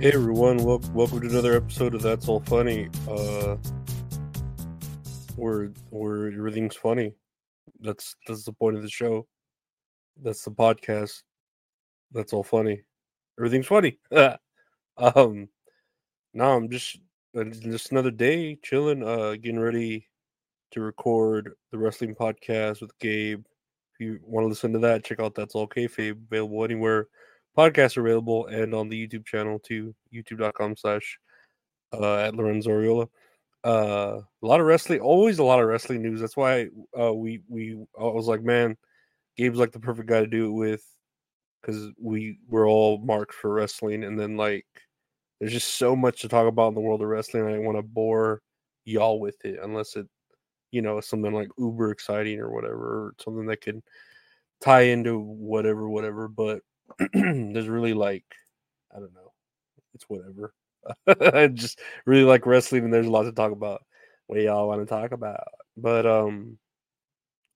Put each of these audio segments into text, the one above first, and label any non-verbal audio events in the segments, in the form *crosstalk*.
Hey everyone, wel- welcome to another episode of That's All Funny. Uh, where where everything's funny. That's that's the point of the show. That's the podcast. That's all funny. Everything's funny. *laughs* um, now I'm just uh, just another day chilling, uh, getting ready to record the wrestling podcast with Gabe. If you want to listen to that, check out That's All Kayfabe, available anywhere podcasts are available and on the YouTube channel too, youtube.com slash uh at Lorenzo Ariola. Uh a lot of wrestling, always a lot of wrestling news. That's why uh we we I was like, man, Gabe's like the perfect guy to do it with because we we're all marked for wrestling and then like there's just so much to talk about in the world of wrestling. I didn't want to bore y'all with it unless it, you know, something like uber exciting or whatever, or something that could tie into whatever, whatever. But *clears throat* there's really like I don't know. It's whatever. I *laughs* just really like wrestling and there's a lot to talk about. What y'all want to talk about? But um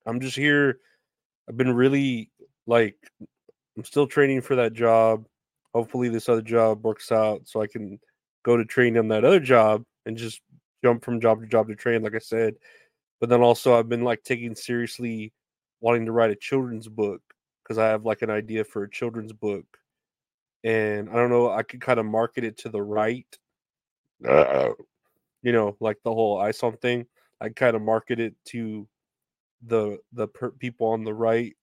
I'm just here. I've been really like I'm still training for that job. Hopefully this other job works out so I can go to train on that other job and just jump from job to job to train, like I said. But then also I've been like taking seriously wanting to write a children's book because I have like an idea for a children's book, and I don't know. I could kind of market it to the right, uh, you know, like the whole ISOM thing. I kind of market it to the the per- people on the right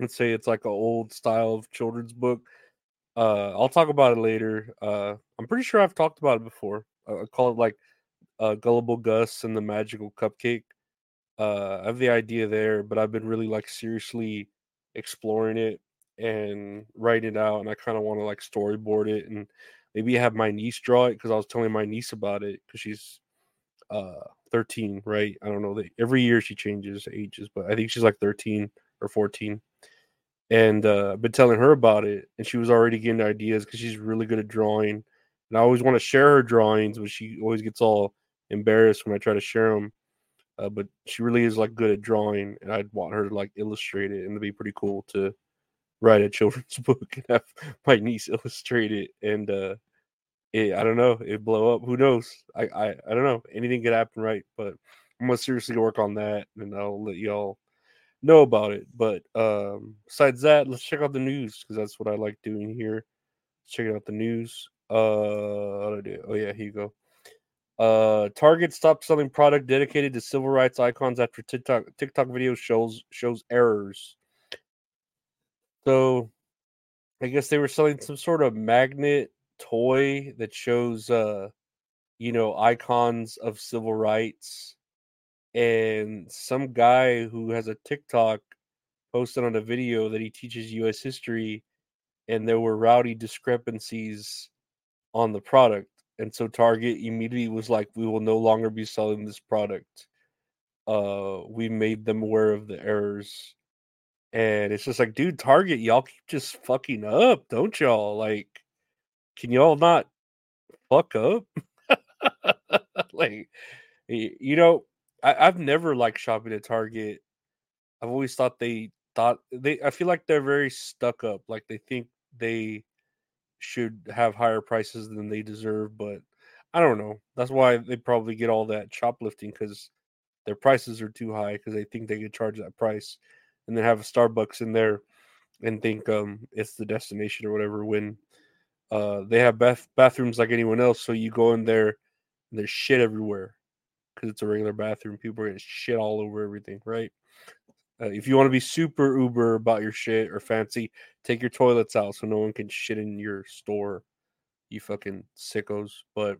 and say it's like an old style of children's book. Uh, I'll talk about it later. Uh, I'm pretty sure I've talked about it before. Uh, I call it like uh, Gullible Gus and the Magical Cupcake. Uh, I have the idea there, but I've been really like seriously exploring it and write it out and I kind of want to like storyboard it and maybe have my niece draw it because I was telling my niece about it because she's uh 13, right? I don't know. Every year she changes ages, but I think she's like 13 or 14. And uh, I've been telling her about it, and she was already getting ideas because she's really good at drawing. And I always want to share her drawings, but she always gets all embarrassed when I try to share them. Uh, but she really is like good at drawing, and I'd want her to like illustrate it, and it'd be pretty cool to write a *laughs* children's book and have my niece illustrate it. And uh, it, I don't know, it blow up. Who knows? I, I I don't know. Anything could happen, right? But I'm gonna seriously work on that, and I'll let y'all know about it. But um, besides that, let's check out the news because that's what I like doing here. Check out the news. Uh, oh yeah, here you go. Uh, Target stopped selling product dedicated to civil rights icons after TikTok TikTok video shows shows errors. So, I guess they were selling some sort of magnet toy that shows, uh, you know, icons of civil rights, and some guy who has a TikTok posted on a video that he teaches U.S. history, and there were rowdy discrepancies on the product and so Target immediately was like, "We will no longer be selling this product." Uh, we made them aware of the errors, and it's just like, dude, Target, y'all keep just fucking up, don't y'all? Like, can y'all not fuck up? *laughs* like, you know, I, I've never liked shopping at Target. I've always thought they thought they. I feel like they're very stuck up. Like they think they should have higher prices than they deserve, but I don't know. That's why they probably get all that shoplifting because their prices are too high because they think they could charge that price and then have a Starbucks in there and think um it's the destination or whatever when uh they have bath bathrooms like anyone else so you go in there and there's shit everywhere because it's a regular bathroom people are getting shit all over everything right uh, if you want to be super uber about your shit or fancy, take your toilets out so no one can shit in your store. You fucking sickos. But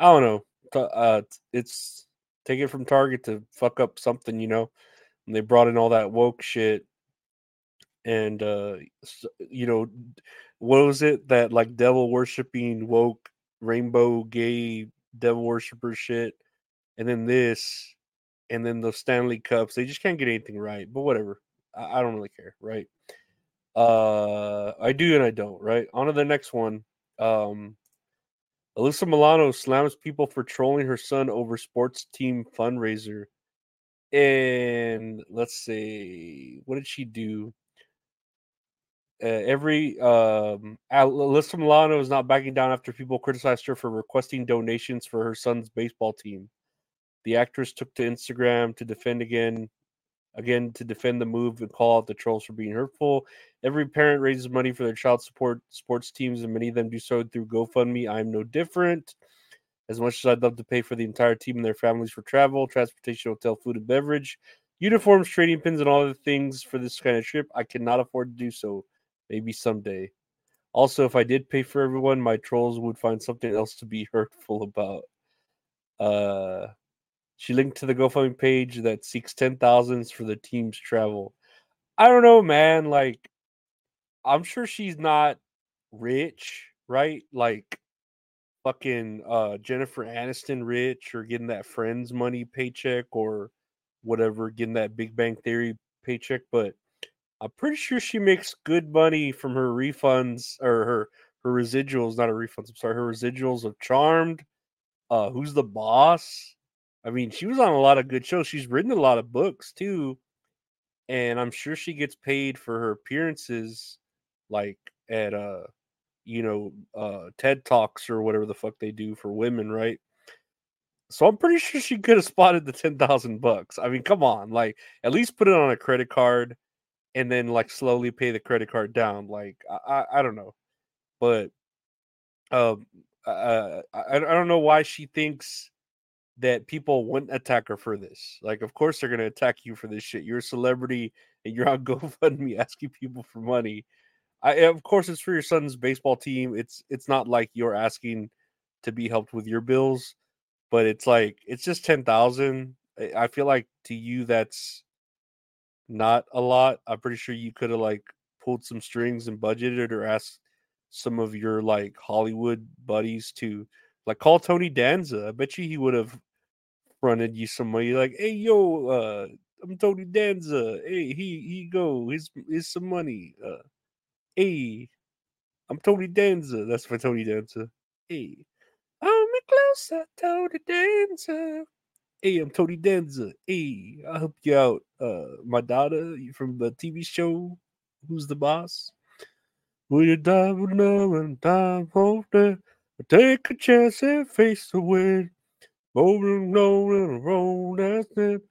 I don't know. Uh, it's take it from Target to fuck up something, you know. And they brought in all that woke shit, and uh, you know, what was it that like devil worshiping woke rainbow gay devil worshiper shit, and then this, and then the Stanley Cups. They just can't get anything right. But whatever. I, I don't really care, right? Uh, I do and I don't, right? On to the next one. Um, Alyssa Milano slams people for trolling her son over sports team fundraiser. And let's see, what did she do? Uh, every um, Alyssa Milano is not backing down after people criticized her for requesting donations for her son's baseball team. The actress took to Instagram to defend again again to defend the move and call out the trolls for being hurtful. Every parent raises money for their child support sports teams, and many of them do so through GoFundMe. I'm no different. As much as I'd love to pay for the entire team and their families for travel, transportation, hotel, food, and beverage, uniforms, trading pins, and all the things for this kind of trip, I cannot afford to do so. Maybe someday. Also, if I did pay for everyone, my trolls would find something else to be *laughs* hurtful about. Uh, she linked to the GoFundMe page that seeks ten thousands for the team's travel. I don't know, man. Like, I'm sure she's not rich, right? Like, fucking uh, Jennifer Aniston rich or getting that Friends money paycheck or whatever, getting that Big Bang Theory paycheck. But I'm pretty sure she makes good money from her refunds or her her residuals, not her refunds. I'm sorry, her residuals of Charmed. Uh, who's the boss? I mean, she was on a lot of good shows. She's written a lot of books too. And I'm sure she gets paid for her appearances like at uh you know uh TED Talks or whatever the fuck they do for women, right? So I'm pretty sure she could have spotted the 10,000 bucks. I mean, come on, like at least put it on a credit card and then like slowly pay the credit card down. Like I I, I don't know. But um uh, I I don't know why she thinks that people wouldn't attack her for this. Like, of course they're gonna attack you for this shit. You're a celebrity and you're on *laughs* GoFundMe asking people for money. I eh, of course it's for your son's baseball team. It's it's not like you're asking to be helped with your bills, but it's like it's just ten thousand. Eh, I feel like to you that's not a lot. I'm pretty sure you could have like pulled some strings and budgeted or asked some of your like Hollywood buddies to like call Tony Danza. I bet you he would have fronted you some money, like, hey yo, uh, I'm Tony Danza. Hey, he he go. Here's here's some money. Uh, hey, I'm Tony Danza. That's for Tony Danza. Hey, I'm closer, Tony Danza. Hey, I'm Tony Danza. Hey, I'll help you out. Uh, my daughter from the TV show. Who's the boss? Will you die with love and time for that? Take a chance and face the wind. Rolling, rolling, roll that's it.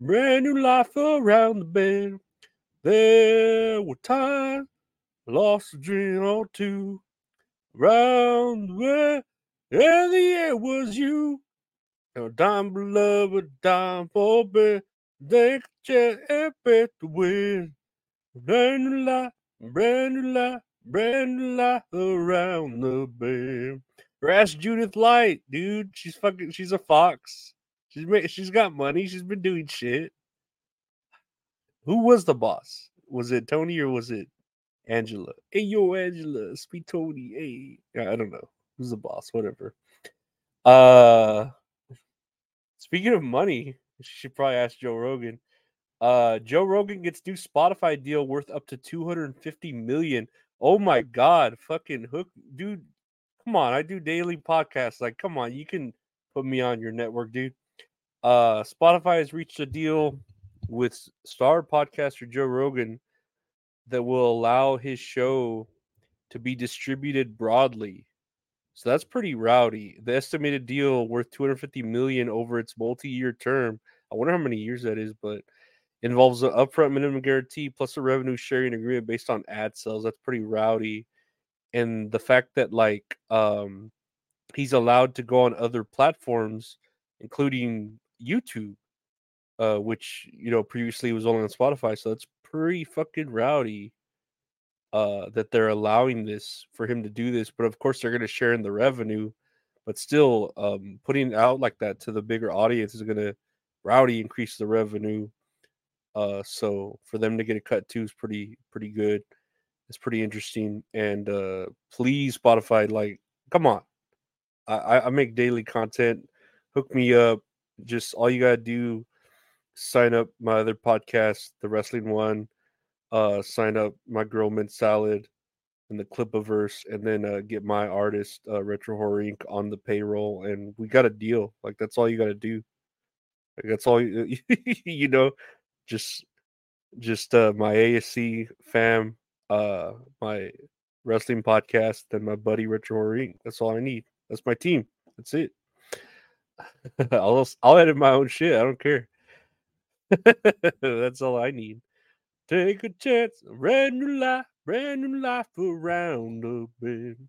Brand new life around the bend. There were times lost a dream or two. Round the way, and the air was you. A dime beloved, dime for bed. They could just bet the wind. Brand new life, brand new life, brand new life around the bend. Ask Judith Light, dude. She's fucking. She's a fox. She's she's got money. She's been doing shit. Who was the boss? Was it Tony or was it Angela? Hey, yo, Angela, speak Tony. Hey, I don't know who's the boss. Whatever. Uh, speaking of money, she should probably ask Joe Rogan. Uh, Joe Rogan gets new Spotify deal worth up to 250 million. Oh my god, fucking hook, dude come on, I do daily podcasts. Like, come on, you can put me on your network, dude. Uh, Spotify has reached a deal with star podcaster Joe Rogan that will allow his show to be distributed broadly. So that's pretty rowdy. The estimated deal worth 250 million over its multi-year term. I wonder how many years that is, but involves an upfront minimum guarantee plus a revenue sharing agreement based on ad sales. That's pretty rowdy and the fact that like um he's allowed to go on other platforms including youtube uh which you know previously was only on spotify so it's pretty fucking rowdy uh that they're allowing this for him to do this but of course they're going to share in the revenue but still, um, putting out like that to the bigger audience is gonna rowdy increase the revenue. Uh, so for them to get a cut too is pretty pretty good. It's pretty interesting. And uh, please, Spotify, like, come on. I, I make daily content. Hook me up. Just all you gotta do, sign up my other podcast, the wrestling one. Uh, sign up my girl Mint Salad and the Clipaverse, and then uh, get my artist uh, Retro Horror Inc. on the payroll, and we got a deal. Like that's all you got to do. Like, that's all you, *laughs* you know. Just, just uh, my ASC fam, uh, my wrestling podcast, and my buddy Retro Horror That's all I need. That's my team. That's it. *laughs* I'll I'll edit my own shit. I don't care. *laughs* That's all I need. Take a chance, brand new life, brand new life around the bend.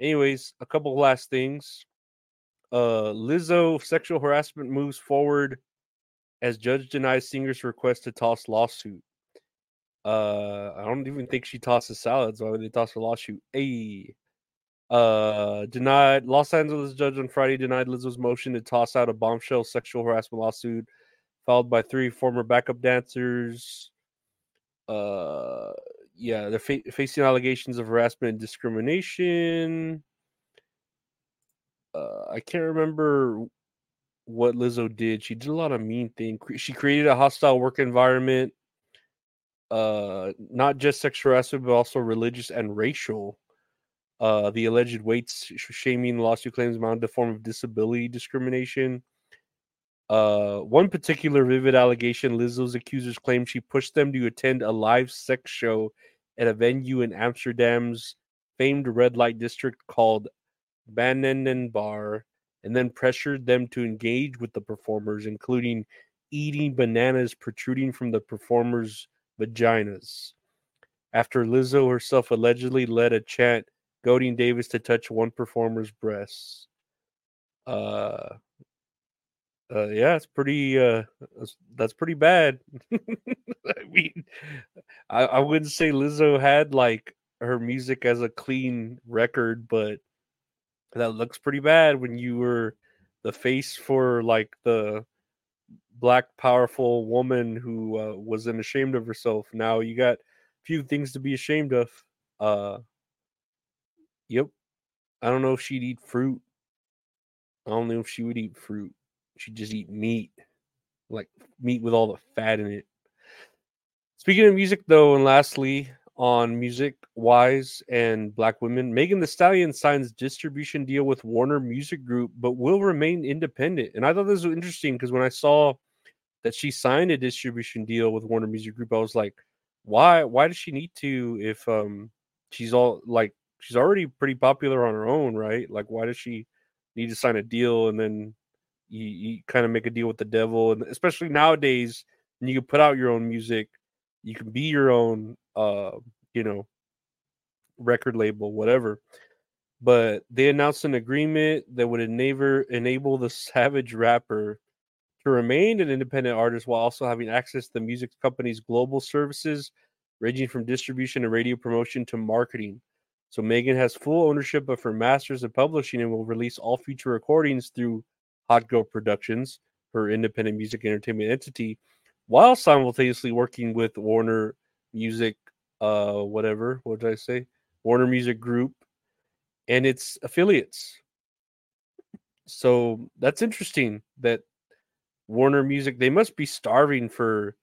Anyways, a couple last things. Uh Lizzo sexual harassment moves forward as judge denies singer's request to toss lawsuit. Uh I don't even think she tosses salads. Why would they toss a lawsuit? A uh denied Los Angeles judge on Friday denied Lizzo's motion to toss out a bombshell sexual harassment lawsuit filed by three former backup dancers. Uh yeah, they're fa- facing allegations of harassment and discrimination. Uh, I can't remember what Lizzo did. She did a lot of mean things. She created a hostile work environment, uh, not just sexual harassment, but also religious and racial. Uh, the alleged weight shaming lawsuit claims amounted to form of disability discrimination. Uh, one particular vivid allegation Lizzo's accusers claim she pushed them to attend a live sex show at a venue in Amsterdam's famed red light district called Bananenbar, and then pressured them to engage with the performers, including eating bananas protruding from the performers' vaginas. After Lizzo herself allegedly led a chant goading Davis to touch one performer's breasts. Uh, uh, yeah, it's pretty. Uh, that's, that's pretty bad. *laughs* I mean, I, I wouldn't say Lizzo had like her music as a clean record, but that looks pretty bad when you were the face for like the black powerful woman who uh, wasn't ashamed of herself. Now you got a few things to be ashamed of. Uh, yep. I don't know if she'd eat fruit. I don't know if she would eat fruit should just eat meat, like meat with all the fat in it. Speaking of music, though, and lastly, on music wise and black women, Megan Thee Stallion signs distribution deal with Warner Music Group, but will remain independent. And I thought this was interesting because when I saw that she signed a distribution deal with Warner Music Group, I was like, why? Why does she need to? If um she's all like she's already pretty popular on her own, right? Like, why does she need to sign a deal and then you, you kind of make a deal with the devil and especially nowadays you can put out your own music you can be your own uh you know record label whatever. But they announced an agreement that would enable enable the savage rapper to remain an independent artist while also having access to the music company's global services ranging from distribution and radio promotion to marketing. So megan has full ownership of her masters and publishing and will release all future recordings through Hot Girl Productions, her independent music entertainment entity, while simultaneously working with Warner Music, uh, whatever, what did I say? Warner Music Group and its affiliates. So that's interesting that Warner Music, they must be starving for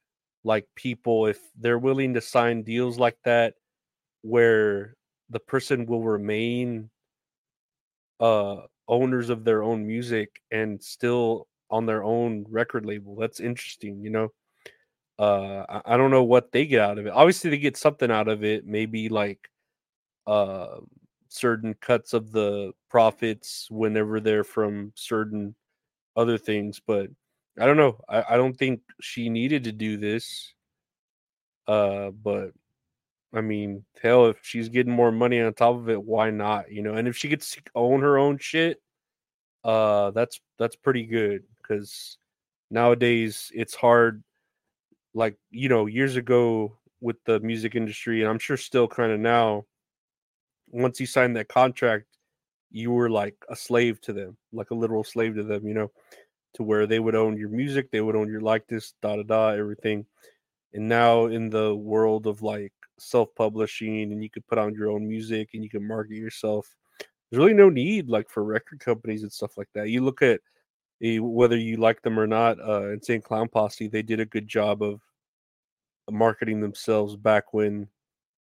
like people if they're willing to sign deals like that where the person will remain uh owners of their own music and still on their own record label. That's interesting, you know. Uh I, I don't know what they get out of it. Obviously they get something out of it, maybe like uh certain cuts of the profits whenever they're from certain other things. But I don't know. I, I don't think she needed to do this. Uh, but I mean, hell, if she's getting more money on top of it, why not? You know, and if she gets to own her own shit, uh, that's that's pretty good because nowadays it's hard. Like you know, years ago with the music industry, and I'm sure still kind of now. Once you sign that contract, you were like a slave to them, like a literal slave to them. You know, to where they would own your music, they would own your likeness, da da da, everything. And now in the world of like self-publishing and you could put on your own music and you can market yourself. There's really no need like for record companies and stuff like that. You look at a, whether you like them or not uh insane clown posse they did a good job of marketing themselves back when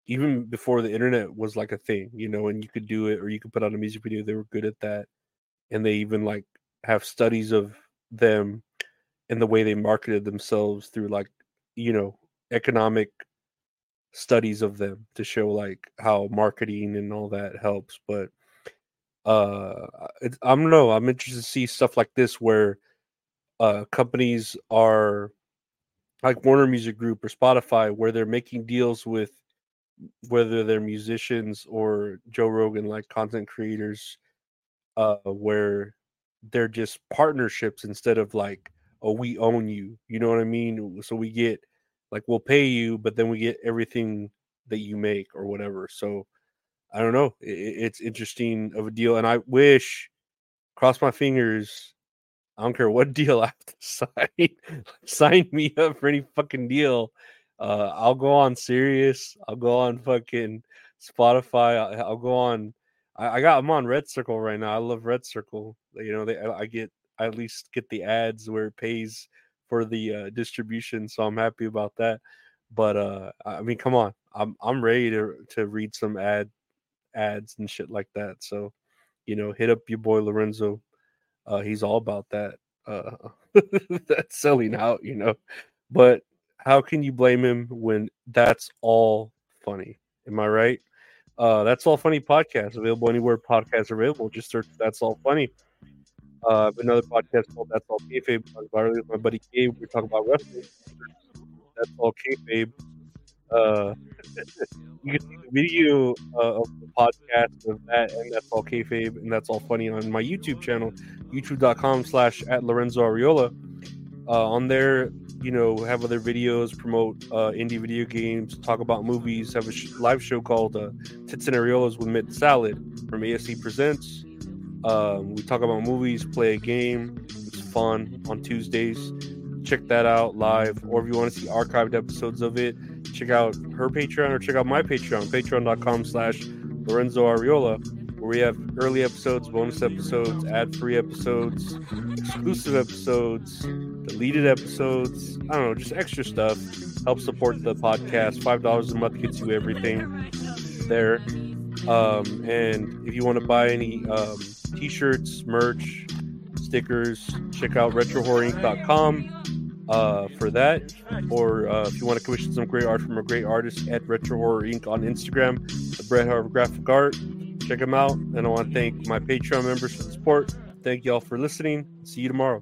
even before the internet was like a thing you know and you could do it or you could put on a music video they were good at that. And they even like have studies of them and the way they marketed themselves through like you know economic studies of them to show like how marketing and all that helps but uh i don't know i'm interested to see stuff like this where uh companies are like warner music group or spotify where they're making deals with whether they're musicians or joe rogan like content creators uh where they're just partnerships instead of like oh we own you you know what i mean? So we get like we'll pay you but then we get everything that you make or whatever so i don't know it, it's interesting of a deal and i wish cross my fingers i don't care what *laughs* deal i have to sign *laughs* sign me up for any fucking deal uh i'll go on Sirius i'll go on fucking spotify i'll, I'll go on I, I, got i'm on red circle right now i love red circle you know they i get I at least get the ads where it pays for the uh, distribution, so I'm happy about that. But uh, I mean, come on, I'm I'm ready to to read some ad ads and shit like that. So, you know, hit up your boy Lorenzo. Uh, he's all about that. Uh, *laughs* that selling out, you know. But how can you blame him when that's all funny? Am I right? Uh, that's all funny podcast available anywhere podcasts are available. Just search that's all funny uh, another podcast called That's All Kayfabe. Talked about earlier with my buddy Gabe. We talking about wrestling. That's all kayfabe. Uh, *laughs* you can see the video uh, of the podcast of that, and that's all kayfabe, and that's all funny on my YouTube channel, youtube.com/slash at Lorenzo Ariola. Uh, on there, you know, have other videos, promote uh, indie video games, talk about movies, have a sh- live show called uh, Tits and Ariolas with Mitt Salad from ASC Presents. Um, we talk about movies, play a game. It's fun on Tuesdays. Check that out live. Or if you want to see archived episodes of it, check out her Patreon or check out my Patreon, patreon.com slash Lorenzo Ariola, where we have early episodes, bonus episodes, ad-free episodes, exclusive episodes, deleted episodes. I don't know, just extra stuff. Help support the podcast. Five dollars a month gets you everything there. Um, and if you want to buy any um, t-shirts, merch, stickers. Check out retrohorrorinc.com uh, for that. Or uh, if you want to commission some great art from a great artist at Retro Horror Inc. on Instagram, the Bret Hart Graphic Art. Check them out. And I want to thank my Patreon members for the support. Thank y'all for listening. See you tomorrow.